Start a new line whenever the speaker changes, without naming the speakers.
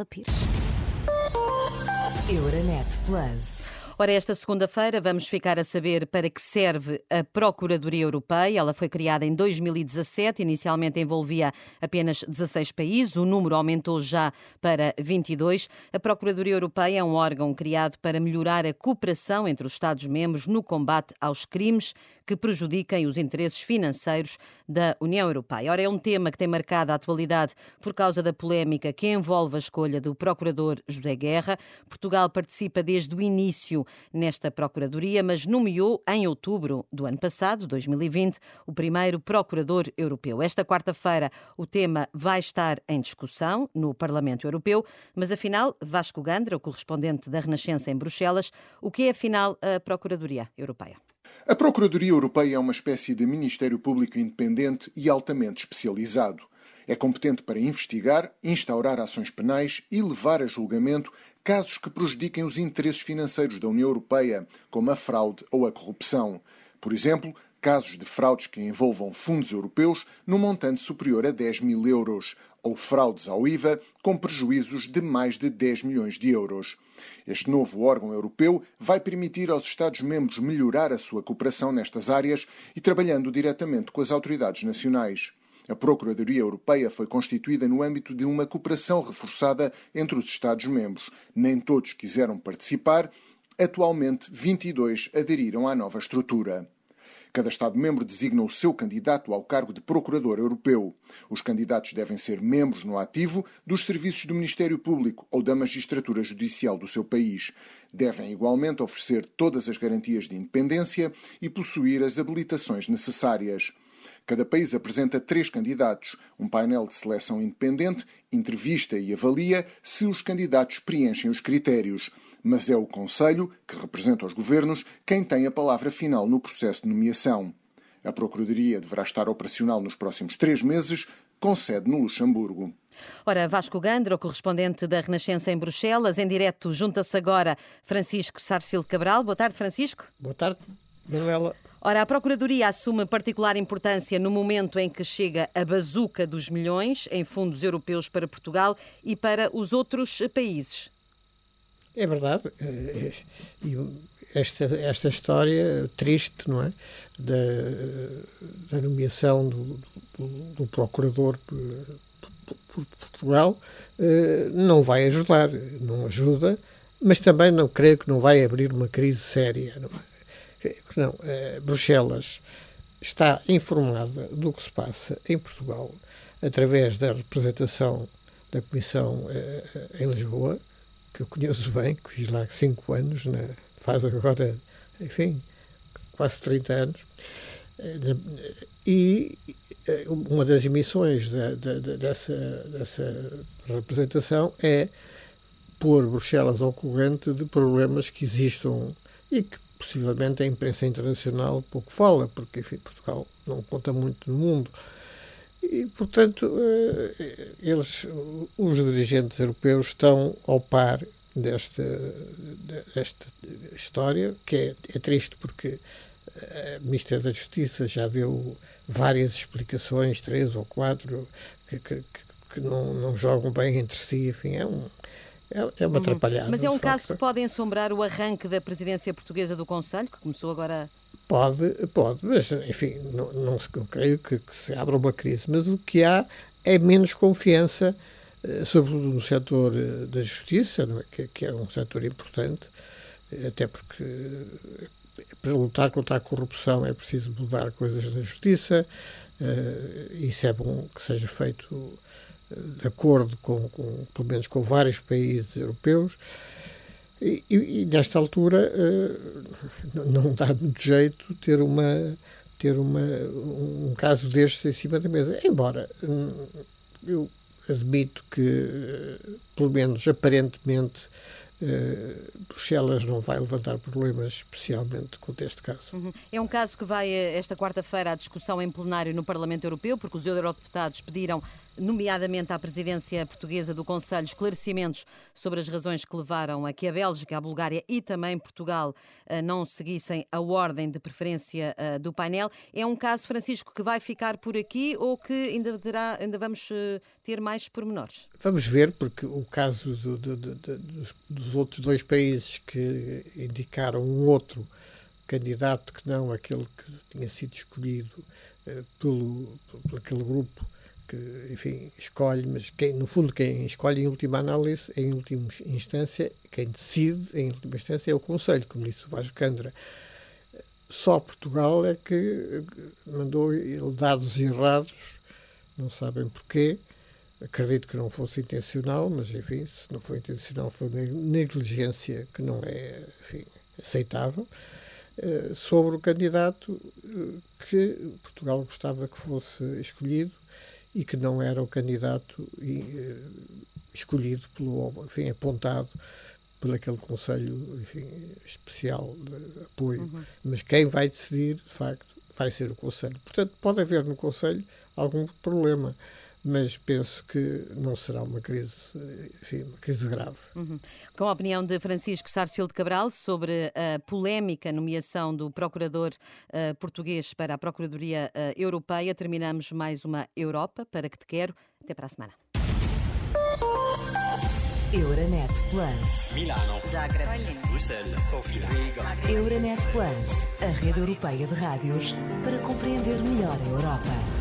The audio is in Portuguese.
Carla Pires. Euronet Plus.
Ora, esta segunda-feira vamos ficar a saber para que serve a Procuradoria Europeia. Ela foi criada em 2017, inicialmente envolvia apenas 16 países, o número aumentou já para 22. A Procuradoria Europeia é um órgão criado para melhorar a cooperação entre os Estados-membros no combate aos crimes que prejudiquem os interesses financeiros da União Europeia. Ora, é um tema que tem marcado a atualidade por causa da polémica que envolve a escolha do Procurador José Guerra. Portugal participa desde o início nesta Procuradoria, mas nomeou em outubro do ano passado, 2020, o primeiro Procurador Europeu. Esta quarta-feira o tema vai estar em discussão no Parlamento Europeu, mas afinal, Vasco Gandra, o correspondente da Renascença em Bruxelas, o que é afinal a Procuradoria Europeia?
A Procuradoria Europeia é uma espécie de Ministério Público independente e altamente especializado. É competente para investigar, instaurar ações penais e levar a julgamento casos que prejudiquem os interesses financeiros da União Europeia, como a fraude ou a corrupção. Por exemplo, casos de fraudes que envolvam fundos europeus num montante superior a 10 mil euros, ou fraudes ao IVA com prejuízos de mais de 10 milhões de euros. Este novo órgão europeu vai permitir aos Estados-membros melhorar a sua cooperação nestas áreas e trabalhando diretamente com as autoridades nacionais. A Procuradoria Europeia foi constituída no âmbito de uma cooperação reforçada entre os Estados-membros. Nem todos quiseram participar. Atualmente, 22 aderiram à nova estrutura. Cada Estado-membro designa o seu candidato ao cargo de Procurador Europeu. Os candidatos devem ser membros no ativo dos serviços do Ministério Público ou da magistratura judicial do seu país. Devem igualmente oferecer todas as garantias de independência e possuir as habilitações necessárias. Cada país apresenta três candidatos. Um painel de seleção independente entrevista e avalia se os candidatos preenchem os critérios. Mas é o Conselho, que representa os governos, quem tem a palavra final no processo de nomeação. A Procuradoria deverá estar operacional nos próximos três meses, com sede no Luxemburgo.
Ora, Vasco Gandra, o correspondente da Renascença em Bruxelas, em direto, junta-se agora Francisco Sarcil Cabral. Boa tarde, Francisco.
Boa tarde, Manuela.
Ora, a Procuradoria assume particular importância no momento em que chega a bazuca dos milhões em fundos europeus para Portugal e para os outros países.
É verdade. Eh, esta, esta história triste, não é? Da, da nomeação do, do, do procurador por, por Portugal eh, não vai ajudar, não ajuda, mas também não creio que não vai abrir uma crise séria. Não é? não, eh, Bruxelas está informada do que se passa em Portugal através da representação da Comissão em Lisboa, que eu conheço bem, que fiz lá cinco anos, né, faz agora, enfim, quase 30 anos. Eh, e uma das emissões dessa, dessa representação é pôr Bruxelas ao corrente de problemas que existam e que possivelmente a imprensa internacional pouco fala, porque enfim, Portugal não conta muito no mundo. E, portanto, eh, eles, os dirigentes europeus estão ao par desta, desta história, que é, é triste porque a Ministra da Justiça já deu várias explicações, três ou quatro, que, que, que não, não jogam bem entre si, enfim, é um, é, é uma uhum. atrapalhada.
Mas é um caso que pode ensombrar o arranque da presidência portuguesa do Conselho, que começou agora.
Pode, pode, mas enfim, não, não eu creio que, que, se abra uma crise. Mas o que há é menos confiança, eh, sobretudo no setor eh, da justiça, é? Que, que, é um setor importante, eh, até porque para lutar contra a corrupção é preciso mudar coisas na justiça, isso é bom que seja feito de acordo com, com, pelo menos com vários países europeus, e, e, nesta altura uh, não dá muito jeito ter uma ter uma, um caso destes em cima da mesa. Embora hum, eu admito que, eh, pelo menos aparentemente, Uh, Bruxelas não vai levantar problemas especialmente a este caso.
Uhum. É um caso que vai esta quarta-feira à discussão em plenário no Parlamento Europeu, porque os eurodeputados pediram nomeadamente à presidência portuguesa do Conselho, esclarecimentos sobre as razões que levaram a que a Bélgica, a Bulgária e também Portugal eh, não seguissem a ordem de preferência eh, do painel. É um caso, Francisco, que vai ficar por aqui ou que ainda, terá, ainda vamos ter mais pormenores?
Vamos ver, porque o caso do, do, do, dos, dos outros dois países que indicaram um outro candidato que não aquele que tinha sido escolhido uh, pelo, por aquele grupo que, enfim, escolhe, mas quem, no fundo quem escolhe em última análise, em última instância, quem decide em última instância é o Conselho, como disse o Vasco Candra. Só Portugal é que mandou dados errados, não sabem porquê, acredito que não fosse intencional, mas enfim, se não foi intencional foi uma negligência que não é enfim, aceitável. Eh, sobre o candidato eh, que Portugal gostava que fosse escolhido e que não era o candidato eh, escolhido pelo, enfim, apontado por aquele Conselho enfim, especial de apoio. Uhum. Mas quem vai decidir, de facto, vai ser o Conselho. Portanto, pode haver no Conselho algum problema mas penso que não será uma crise, enfim, uma crise grave.
Uhum. Com a opinião de Francisco Sarsfield Cabral sobre a polémica nomeação do procurador uh, português para a Procuradoria uh, Europeia, terminamos mais uma Europa para que te quero. Até para a semana. Euronet Plus. Milano. Zagreb. Bruxelas. Sofia. Riga. Euronet Plus, a rede europeia de rádios para compreender melhor a Europa.